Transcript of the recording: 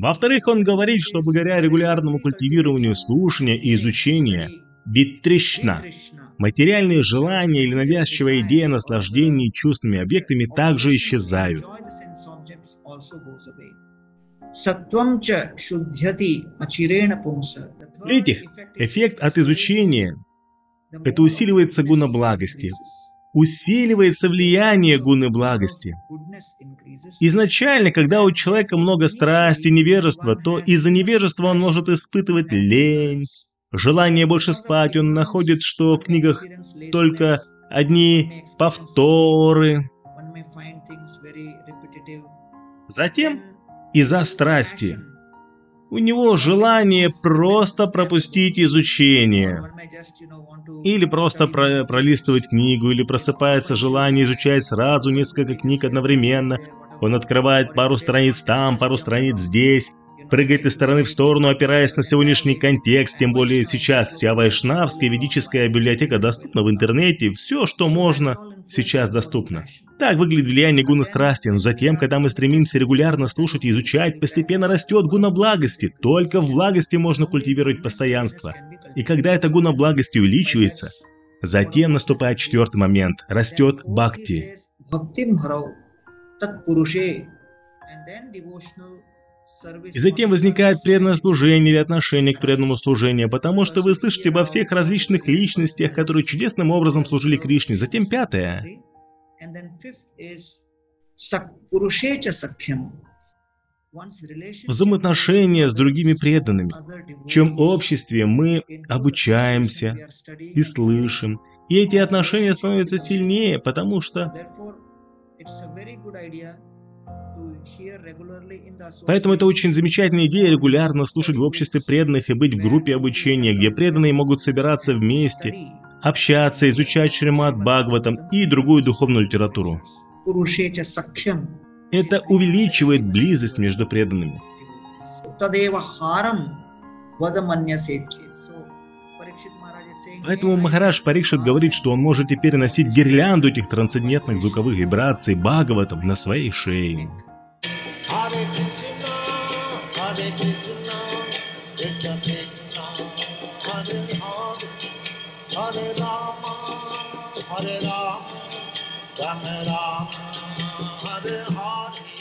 Во-вторых, он говорит, что благодаря регулярному культивированию слушания и изучения Битришна, материальные желания или навязчивая идея наслаждения чувственными объектами также исчезают. В-третьих, эффект от изучения – это усиливается гуна благости, усиливается влияние гуны благости. Изначально, когда у человека много страсти, невежества, то из-за невежества он может испытывать лень, желание больше спать, он находит, что в книгах только одни повторы. Затем, из-за страсти, у него желание просто пропустить изучение. Или просто про пролистывать книгу, или просыпается желание изучать сразу несколько книг одновременно. Он открывает пару страниц там, пару страниц здесь, прыгает из стороны в сторону, опираясь на сегодняшний контекст, тем более сейчас вся вайшнавская ведическая библиотека доступна в интернете, все, что можно, сейчас доступно. Так выглядит влияние гуна страсти, но затем, когда мы стремимся регулярно слушать и изучать, постепенно растет гуна благости. Только в благости можно культивировать постоянство. И когда эта гуна благости увеличивается, затем наступает четвертый момент, растет бхакти. И затем возникает преданное служение или отношение к преданному служению, потому что вы слышите обо всех различных личностях, которые чудесным образом служили Кришне. Затем пятое. Взаимоотношения с другими преданными, в чем обществе мы обучаемся и слышим. И эти отношения становятся сильнее, потому что Поэтому это очень замечательная идея регулярно слушать в обществе преданных и быть в группе обучения, где преданные могут собираться вместе, общаться, изучать Шримад Бхагаватам и другую духовную литературу. Это увеличивает близость между преданными. Поэтому Махарадж Парикшит говорит, что он может теперь носить гирлянду этих трансцендентных звуковых вибраций Бхагаватам на своей шее. Hare Rama, Hare Rama, Rama Rama, Hare Hare.